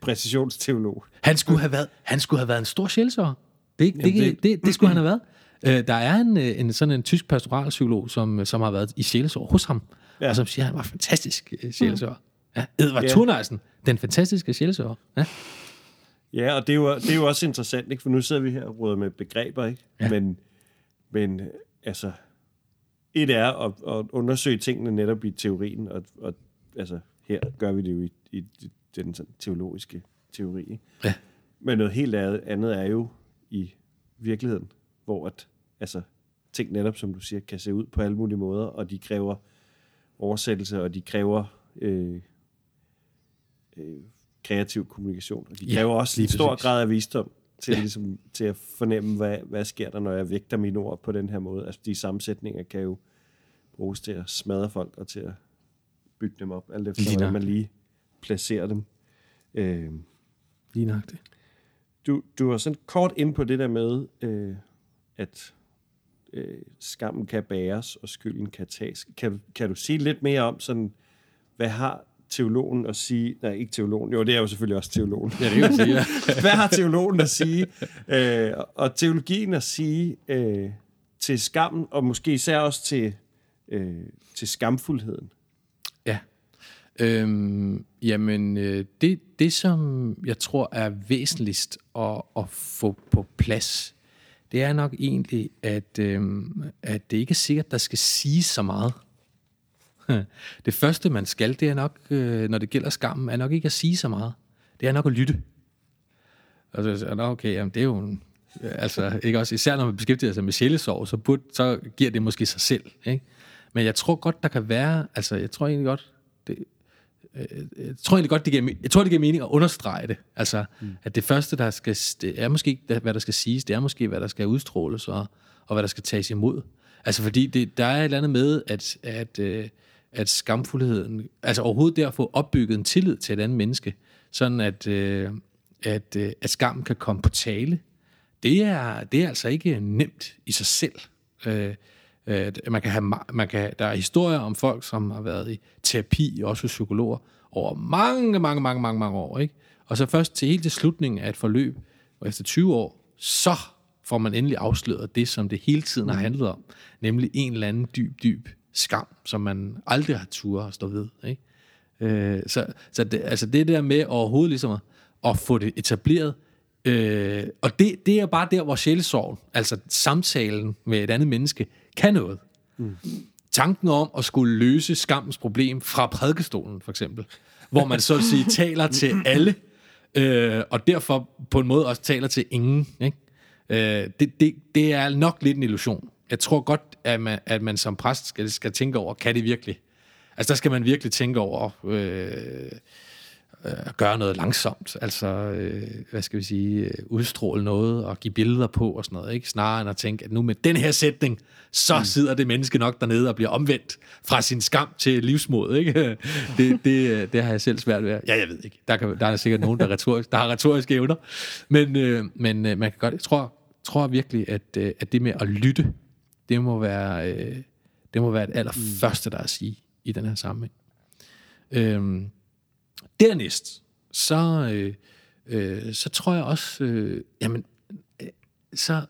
Speaker 2: præcisionsteolog.
Speaker 3: Han skulle have været, han skulle have været en stor sjælsår. Det, det, det, det, det skulle han have været. Uh, der er en, øh, en sådan en tysk pastoralpsykolog, som, som har været i sjælsår hos ham, ja. og som siger, at han var fantastisk sjælsår. Mm. Ja, Edvard ja. Thunheisen, den fantastiske sjælsår. Ja.
Speaker 2: Ja, og det er, jo, det er jo også interessant, ikke? for nu sidder vi her og råder med begreber, ikke? Ja. Men, men altså, et er at, at undersøge tingene netop i teorien, og, og altså, her gør vi det jo i, i den sådan, teologiske teori. Ikke? Ja. Men noget helt andet er jo i virkeligheden, hvor at, altså, ting netop, som du siger, kan se ud på alle mulige måder, og de kræver oversættelse, og de kræver øh, øh, kreativ kommunikation. Og de ja, kræver også en stor præcis. grad af visdom til, ja. ligesom, til at fornemme, hvad, hvad sker der, når jeg vægter mine ord på den her måde. Altså, de sammensætninger kan jo bruges til at smadre folk og til at bygge dem op, alt efter, hvordan man lige placere dem.
Speaker 3: Øh, Lige det.
Speaker 2: Du, du var sådan kort ind på det der med, øh, at øh, skammen kan bæres, og skylden kan tages. Kan, kan du sige lidt mere om, sådan, hvad har teologen at sige? Nej, ikke teologen. Jo, det er jo selvfølgelig også teologen. Ja, det kan sige, ja. hvad har teologen at sige? Øh, og teologien at sige øh, til skammen, og måske især også til, øh, til skamfuldheden?
Speaker 3: Øhm, jamen, øh, det, det som jeg tror er væsentligst at, at få på plads, det er nok egentlig, at, øhm, at det ikke er sikkert, der skal sige så meget. Det første, man skal, det er nok, øh, når det gælder skammen, er nok ikke at sige så meget. Det er nok at lytte. Altså, okay, jamen, det er jo en, altså, ikke også, især når man beskæftiger sig med sjælesorg, så, burde, så giver det måske sig selv. Ikke? Men jeg tror godt, der kan være, altså jeg tror egentlig godt, det, Øh, jeg tror egentlig godt, det giver, jeg tror, det giver mening at understrege det. Altså, mm. at det første, der skal, det er måske ikke, hvad der skal siges, det er måske, hvad der skal udstråles, og, og hvad der skal tages imod. Altså, fordi det, der er et eller andet med, at, at, øh, at skamfuldheden, altså overhovedet der at få opbygget en tillid til et andet menneske, sådan at, øh, at, øh, at skam kan komme på tale, det er, det er altså ikke nemt i sig selv. Øh, øh man kan have, man kan, der er historier om folk, som har været i terapi, også psykologer, over mange, mange, mange, mange, mange år. Ikke? Og så først til helt til slutningen af et forløb, og efter 20 år, så får man endelig afsløret det, som det hele tiden har handlet om. Nemlig en eller anden dyb, dyb skam, som man aldrig har tur at stå ved. Ikke? Øh, så så det, altså det der med overhovedet ligesom at, at få det etableret, Øh, og det, det er bare der, hvor sjælesorgen, altså samtalen med et andet menneske, kan noget. Mm. Tanken om at skulle løse skammens problem fra prædikestolen, for eksempel, hvor man så at sige taler til alle, øh, og derfor på en måde også taler til ingen. Ikke? Øh, det, det, det er nok lidt en illusion. Jeg tror godt, at man, at man som præst skal, skal tænke over, kan det virkelig? Altså der skal man virkelig tænke over... Øh, øh, gøre noget langsomt, altså, øh, hvad skal vi sige, udstråle noget og give billeder på og sådan noget, ikke? Snarere end at tænke, at nu med den her sætning, så mm. sidder det menneske nok dernede og bliver omvendt fra sin skam til livsmod, ikke? Det, det, det har jeg selv svært ved. Ja, jeg ved ikke. Der, kan, der er sikkert nogen, der, retorisk, der har retoriske evner, men, øh, men øh, man kan godt, jeg tror, tror virkelig, at, øh, at det med at lytte, det må være, øh, det må være det allerførste, der er at sige i den her sammenhæng. Øh, Dernæst, så, øh, øh, så tror jeg også, øh, jamen, øh, så,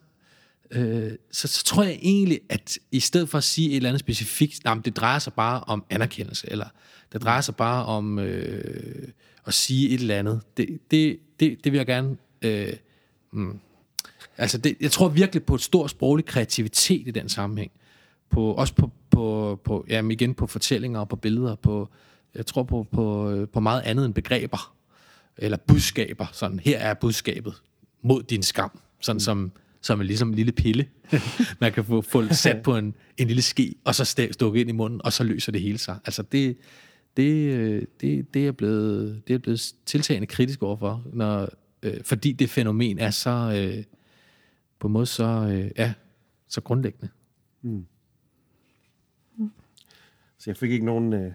Speaker 3: øh, så, så tror jeg egentlig, at i stedet for at sige et eller andet specifikt, jamen, det drejer sig bare om anerkendelse, eller det drejer sig bare om øh, at sige et eller andet, det, det, det, det vil jeg gerne... Øh, mm, altså, det, jeg tror virkelig på et stort sproglig kreativitet i den sammenhæng. På, også på, på, på jamen igen på fortællinger og på billeder, på, jeg tror på, på, på meget andet end begreber, eller budskaber. Sådan, her er budskabet mod din skam. Sådan mm. som, som en, ligesom en lille pille, man kan få, få sat på en, en lille ske, og så stukke ind i munden, og så løser det hele sig. Altså det, det, det, det, er, blevet, det er blevet tiltagende kritisk overfor, når, øh, fordi det fænomen er så, øh, på en måde så, øh, ja, så grundlæggende. Mm.
Speaker 2: Så jeg fik ikke nogen... Øh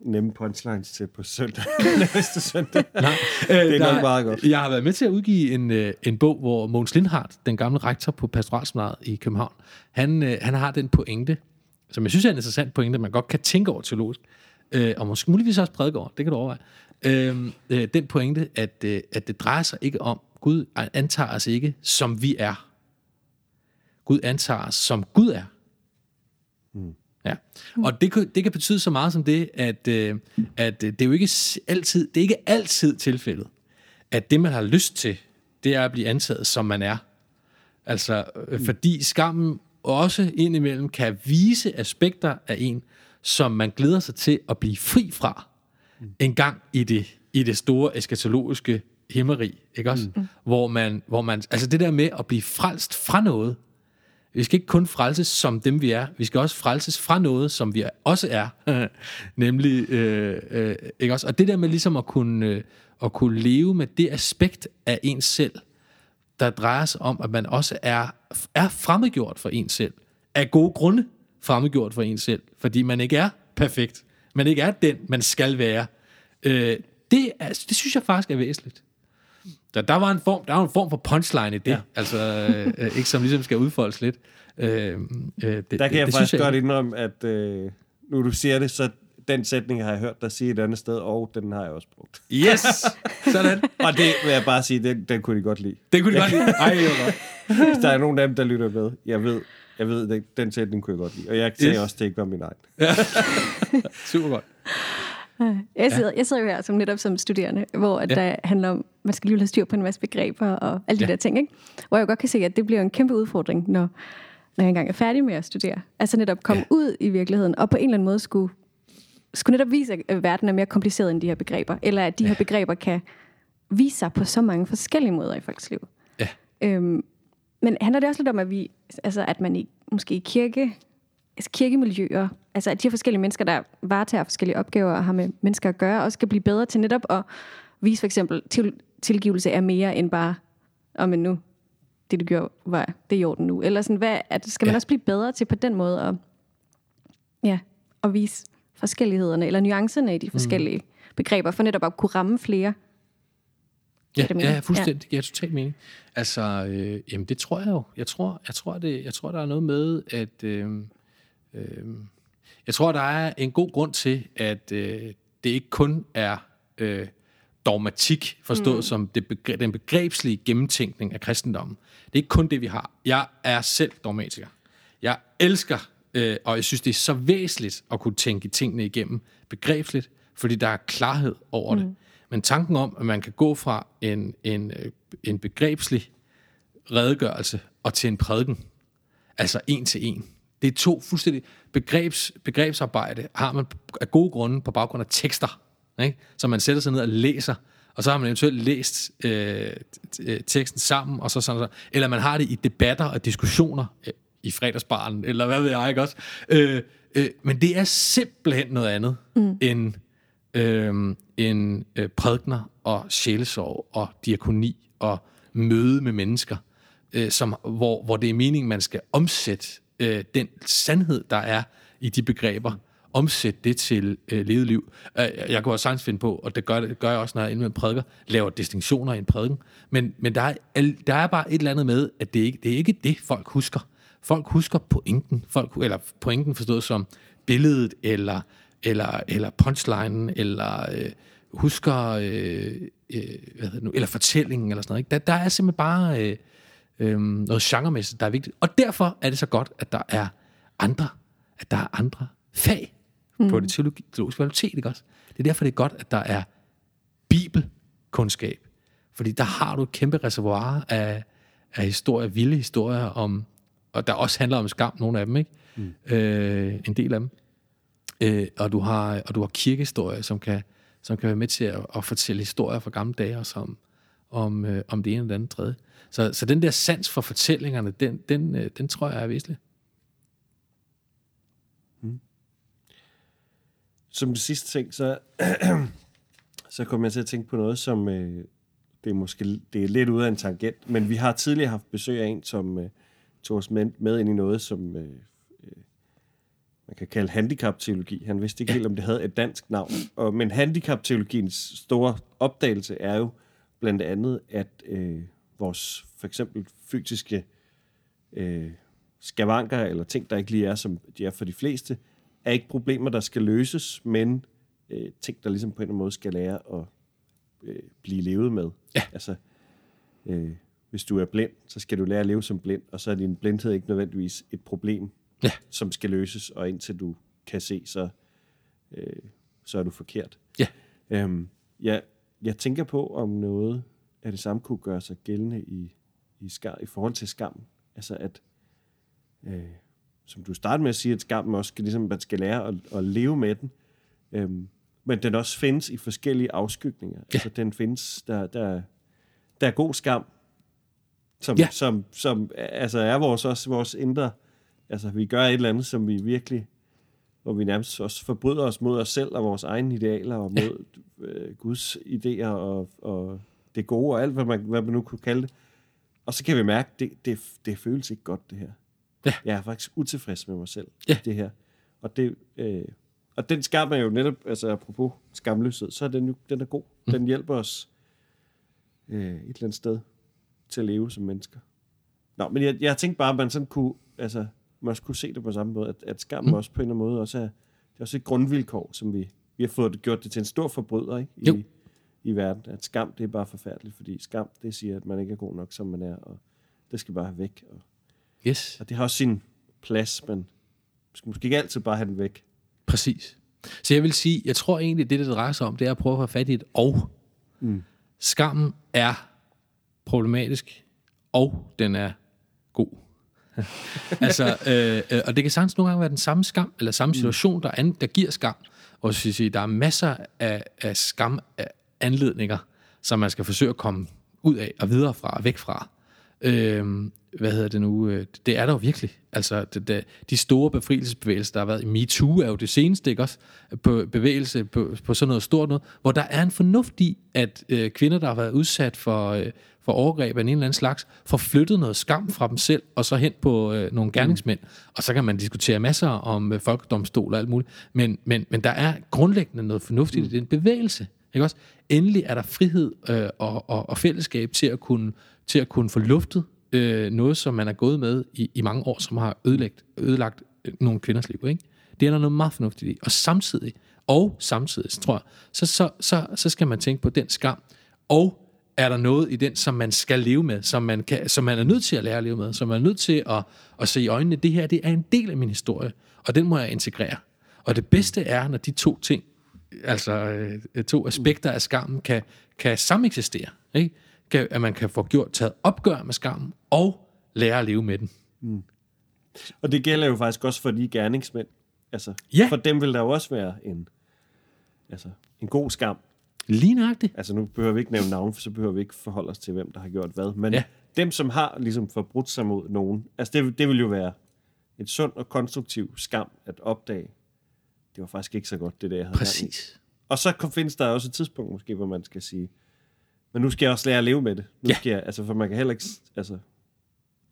Speaker 2: nemme punchlines til på søndag. Næste søndag.
Speaker 3: Nej, det er øh, nok meget godt. Jeg har været med til at udgive en, øh, en bog, hvor Mogens Lindhardt, den gamle rektor på Pastoralsmanaret i København, han, øh, han har den pointe, som jeg synes er en interessant pointe, man godt kan tænke over teologisk, øh, og måske muligvis også prædike over, det kan du overveje. Øh, øh, den pointe, at, øh, at det drejer sig ikke om, Gud antager os ikke, som vi er. Gud antager os, som Gud er. Mm. Ja. Og det kan, det kan betyde så meget som det, at, øh, at det er jo ikke altid, det er ikke altid tilfældet, at det, man har lyst til, det er at blive antaget, som man er. Altså, øh, fordi skammen også indimellem kan vise aspekter af en, som man glæder sig til at blive fri fra en gang i det, i det store eskatologiske himmeri, ikke også? Mm. Hvor man, hvor man, altså det der med at blive frelst fra noget, vi skal ikke kun frelses som dem, vi er. Vi skal også frelses fra noget, som vi også er. Nemlig, øh, øh, ikke også? Og det der med ligesom at kunne, øh, at kunne leve med det aspekt af ens selv, der drejer sig om, at man også er, er fremmedgjort for ens selv. Af gode grunde fremmedgjort for ens selv. Fordi man ikke er perfekt. Man ikke er den, man skal være. Øh, det, er, det synes jeg faktisk er væsentligt. Der, der var en form, der var en form for punchline i det, ja. altså øh, ikke som ligesom skal udfoldes lidt. Øh, øh, det,
Speaker 2: der kan det, jeg det, faktisk jeg, godt indrømme, at øh, nu du siger det, så den sætning har jeg hørt dig sige et andet sted, og den har jeg også brugt.
Speaker 3: Yes! Sådan.
Speaker 2: og det vil jeg bare sige, den, den kunne de godt lide.
Speaker 3: Den kunne de godt lide? Ej,
Speaker 2: godt. Hvis der er nogen af dem, der lytter med, jeg ved, jeg ved den, den sætning kunne jeg godt lide. Og jeg sagde yes. også, det ikke var min egen. Ja.
Speaker 3: Super godt.
Speaker 1: Jeg sidder, ja. jeg sidder jo her som netop som studerende, hvor ja. der handler om, man skal lige have styr på en masse begreber og alle de ja. der ting. Ikke? Hvor jeg godt kan se, at det bliver en kæmpe udfordring, når, når jeg engang er færdig med at studere. Altså netop komme ja. ud i virkeligheden, og på en eller anden måde skulle, skulle netop vise, at verden er mere kompliceret end de her begreber. Eller at de ja. her begreber kan vise sig på så mange forskellige måder i folks liv. Ja. Øhm, men handler det også lidt om, at, vi, altså, at man i, måske i kirke kirkemiljøer, altså at de her forskellige mennesker, der varetager forskellige opgaver og har med mennesker at gøre, også skal blive bedre til netop at vise for eksempel, til, tilgivelse er mere end bare, om oh, men nu, det du gjorde, var det i orden nu. Eller sådan, hvad, at skal man ja. også blive bedre til på den måde at, ja, at vise forskellighederne, eller nuancerne i de forskellige mm. begreber, for netop at kunne ramme flere.
Speaker 3: Ja, det ja, fuldstændig. Det giver totalt mening. Altså, øh, jamen det tror jeg jo. Jeg tror, jeg tror, det, jeg tror der er noget med, at, øh, Øh, jeg tror, der er en god grund til, at øh, det ikke kun er øh, dogmatik, forstået mm. som det begre- den begrebslige gennemtænkning af kristendommen. Det er ikke kun det, vi har. Jeg er selv dogmatiker. Jeg elsker, øh, og jeg synes, det er så væsentligt at kunne tænke tingene igennem begrebsligt, fordi der er klarhed over mm. det. Men tanken om, at man kan gå fra en, en, øh, en begrebslig redegørelse og til en prædiken, altså en til en, det er to fuldstændig begrebs, begrebsarbejde, har man af gode grunde på baggrund af tekster, ikke? så man sætter sig ned og læser, og så har man eventuelt læst øh, teksten sammen, og så sådan så. Eller man har det i debatter og diskussioner øh, i fredagsbaren, eller hvad ved jeg ikke også. Øh, øh, men det er simpelthen noget andet mm. end, øh, end øh, prædikner og sjælesorg og diakoni og møde med mennesker, øh, som, hvor, hvor det er meningen, man skal omsætte øh, den sandhed, der er i de begreber, omsætte det til øh, levet liv. Øh, jeg kunne også sagtens finde på, og det gør, det gør jeg også, når jeg er med prædiker, laver distinktioner i en prædiken. Men, men der, er, der er bare et eller andet med, at det ikke det er ikke det, folk husker. Folk husker pointen, folk, eller pointen forstået som billedet, eller, eller, eller punchlinen, eller øh, husker, øh, øh, hvad hedder nu, eller fortællingen, eller sådan noget. Ikke? Der, der er simpelthen bare øh, øh, noget genremæssigt, der er vigtigt. Og derfor er det så godt, at der er andre, at der er andre fag mm. på det teologiske fakultet, ikke også? Det er derfor, det er godt, at der er bibelkundskab. Fordi der har du et kæmpe reservoir af, af historier, vilde historier om, og der også handler om skam, nogle af dem, ikke? Mm. Øh, en del af dem. Øh, og, du har, og du har kirkehistorier, som kan, som kan være med til at, at fortælle historier fra gamle dage, og som, om, øh, om det ene eller det andet tredje. Så, så den der sans for fortællingerne, den, den, øh, den tror jeg er væsentlig.
Speaker 2: Mm. Som det sidste ting, så, så kommer jeg til at tænke på noget, som øh, det er måske det er lidt ude af en tangent, men vi har tidligere haft besøg af en, som øh, tog os med, med ind i noget, som øh, øh man kan kalde handicapteologi. Han vidste ikke ja. helt, om det havde et dansk navn. Og, men handicapteologiens store opdagelse er jo blandt andet, at øh, vores for eksempel fysiske øh, skavanker eller ting, der ikke lige er, som de er for de fleste, er ikke problemer, der skal løses, men øh, ting, der ligesom på en eller anden måde skal lære at øh, blive levet med.
Speaker 3: Ja.
Speaker 2: Altså, øh, hvis du er blind, så skal du lære at leve som blind, og så er din blindhed ikke nødvendigvis et problem,
Speaker 3: ja.
Speaker 2: som skal løses, og indtil du kan se, så, øh, så er du forkert.
Speaker 3: Ja.
Speaker 2: Øhm, ja, jeg tænker på, om noget af det samme kunne gøre sig gældende i, i, skar, i forhold til skam. Altså at, øh, som du startede med at sige, at skammen også skal, ligesom, man skal lære at, at leve med den. Øhm, men den også findes i forskellige afskygninger. Ja. Altså den findes, der, der, der er god skam, som, ja. som, som altså er vores, også vores indre, altså vi gør et eller andet, som vi virkelig, hvor vi nærmest også forbryder os mod os selv og vores egne idealer og mod ja. øh, Guds idéer og, og det gode og alt, hvad man, hvad man nu kunne kalde det. Og så kan vi mærke, det, det, det føles ikke godt, det her.
Speaker 3: Ja.
Speaker 2: Jeg er faktisk utilfreds med mig selv,
Speaker 3: ja.
Speaker 2: det her. Og, det, øh, og den skam er jo netop, altså apropos skamløshed, så er den jo den er god. Mm. Den hjælper os øh, et eller andet sted til at leve som mennesker. Nå, men jeg, jeg tænkte bare, at man sådan kunne, altså, man også kunne se det på samme måde, at, at skam mm. også på en eller anden måde også er, det er også et grundvilkår, som vi, vi har fået det, gjort det til en stor forbryder, ikke? I,
Speaker 3: jo.
Speaker 2: I verden. At skam, det er bare forfærdeligt, fordi skam, det siger, at man ikke er god nok, som man er, og det skal bare have væk. Og,
Speaker 3: yes.
Speaker 2: og det har også sin plads, men man skal måske ikke altid bare have den væk.
Speaker 3: Præcis. Så jeg vil sige, jeg tror egentlig, det, det drejer sig om, det er at prøve at få fat i et og. Mm. Skammen er problematisk, og den er god. altså, øh, øh, og det kan sagtens nogle gange være den samme skam, eller samme situation, der, an, der giver skam. Og så sige, der er masser af, af skam af anledninger, som man skal forsøge at komme ud af og videre fra og væk fra. Øh, hvad hedder det nu? Øh, det er der jo virkelig. Altså, det, det, de store befrielsesbevægelser, der har været i MeToo, er jo det seneste, ikke også? På bevægelse på, på sådan noget stort noget, hvor der er en fornuft i, at øh, kvinder, der har været udsat for, øh, for overgreb af en eller anden slags, får flyttet noget skam fra dem selv, og så hen på øh, nogle gerningsmænd. Mm. Og så kan man diskutere masser om øh, folkedomstol og alt muligt. Men, men, men der er grundlæggende noget fornuftigt mm. i den bevægelse. Ikke også? Endelig er der frihed øh, og, og, og fællesskab til at kunne, til at kunne få luftet øh, noget, som man er gået med i, i mange år, som har ødelagt, ødelagt øh, nogle kvinders liv. Ikke? Det er der noget meget fornuftigt i. Og samtidig, og samtidig, tror jeg, så, så, så, så skal man tænke på den skam. Og er der noget i den, som man skal leve med, som man, kan, som man er nødt til at lære at leve med, som man er nødt til at, at se i øjnene, det her det er en del af min historie, og den må jeg integrere. Og det bedste er, når de to ting altså øh, to aspekter af skammen kan, kan sameksistere. Ikke? Kan, at man kan få gjort taget opgør med skammen og lære at leve med den.
Speaker 2: Og det gælder jo faktisk også for de gerningsmænd. Altså,
Speaker 3: Ja.
Speaker 2: For dem vil der jo også være en, altså, en god skam.
Speaker 3: Lige nøjagtigt.
Speaker 2: Altså nu behøver vi ikke nævne navn, for så behøver vi ikke forholde os til, hvem der har gjort hvad. Men
Speaker 3: Ja.
Speaker 2: dem, som har ligesom forbrudt sig mod nogen, altså det, det vil jo være en sund og konstruktiv skam at opdage. Det var faktisk ikke så godt, det der, jeg havde.
Speaker 3: Præcis.
Speaker 2: Og så findes der også et tidspunkt måske, hvor man skal sige, men nu skal jeg også lære at leve med det. Nu
Speaker 3: Ja.
Speaker 2: skal jeg, altså for man kan heller ikke, altså,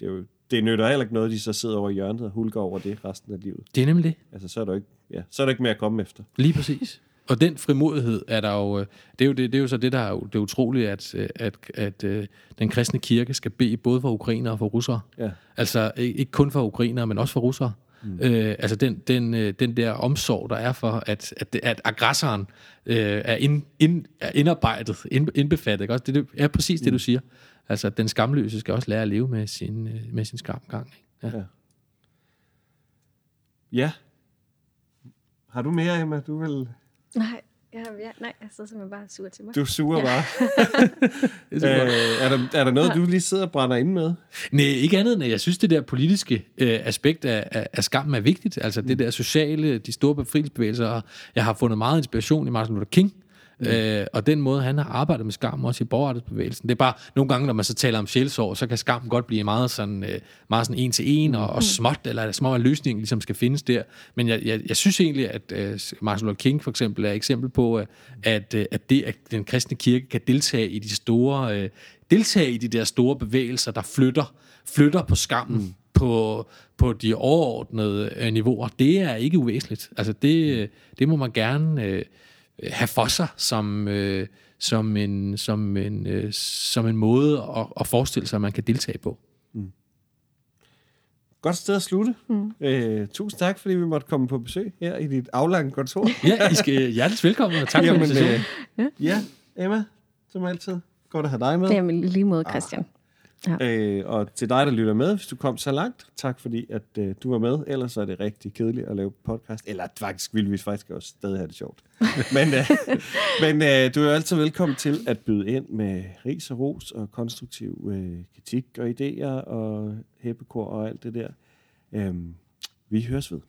Speaker 2: det, er jo, det nytter heller ikke noget, de så sidder over i hjørnet og hulker over det resten af livet.
Speaker 3: Det er nemlig det.
Speaker 2: Altså så er der ikke, ja, så er der ikke mere at komme efter.
Speaker 3: Lige præcis. Og den frimodighed er der jo, øh, det er jo, det, det er jo så det, der er jo, det er utroligt, at, øh, at, at, at den kristne kirke skal bede både for ukrainere og for russere.
Speaker 2: Ja.
Speaker 3: Altså ikke ikke kun for ukrainere, men også for russere. Mm. Øh, altså den, den, øh, den der omsorg, der er for, at, at, at aggressoren øh, er, ind, ind, er indarbejdet, ind, indbefattet. Ikke? Også det, det er præcis mm. det, du siger. Altså den skamløse skal også lære at leve med sin, øh, med sin skamgang. Ikke? Ja.
Speaker 2: Ja. Ja. Har du mere, Emma? Du vil...
Speaker 1: Nej, ja, ja, nej, jeg sidder simpelthen bare sur til mig.
Speaker 2: Du er sur
Speaker 1: Ja.
Speaker 2: bare.
Speaker 3: Det er
Speaker 2: øh, er, der, er der noget, du lige sidder og brænder ind med?
Speaker 3: Nej, ikke andet end, at jeg synes, det der politiske øh, aspekt af, af, af skammen er vigtigt. Altså det der sociale, de store befrielsesbevægelser. Og jeg har fundet meget inspiration i Martin Luther King. Mm. Øh, og den måde, han har arbejdet med skam, også i borgerrettighedsbevægelsen. Det er bare, nogle gange, når man så taler om sjælsår, så kan skammen godt blive meget sådan, øh, meget sådan en til en og, og småt, eller som om, at løsningen ligesom skal findes der. Men jeg, jeg, jeg synes egentlig, at øh, Martin Luther King for eksempel er et eksempel på, øh, at, øh, at det, at den kristne kirke kan deltage i de store, øh, deltage i de der store bevægelser, der flytter, flytter på skammen, mm. på, på de overordnede øh, niveauer, det er ikke uvæsentligt. Altså det, øh, det må man gerne øh, have for sig som, øh, som, en, som, en, øh, som en måde at, at forestille sig, at man kan deltage på.
Speaker 2: Godt sted at slutte. Mm. Øh, tusind tak, fordi vi måtte komme på besøg her i dit aflange kontor.
Speaker 3: Ja, I skal hjertelig velkommen, og tak for
Speaker 2: Jamen,
Speaker 3: invitationen.
Speaker 2: øh, ja, Emma, som altid. Godt at have dig med.
Speaker 1: Det er i lige måde, Christian.
Speaker 2: Øh, og til dig, der lytter med, hvis du kom så langt, tak fordi, at øh, du var med. Ellers er det rigtig kedeligt at lave podcast. Eller faktisk ville vi faktisk også stadig have det sjovt. men øh, men øh, du er jo altid velkommen til at byde ind med ris og ros og konstruktiv øh, kritik og idéer og hæppekor og alt det der. Øh, vi høres ved.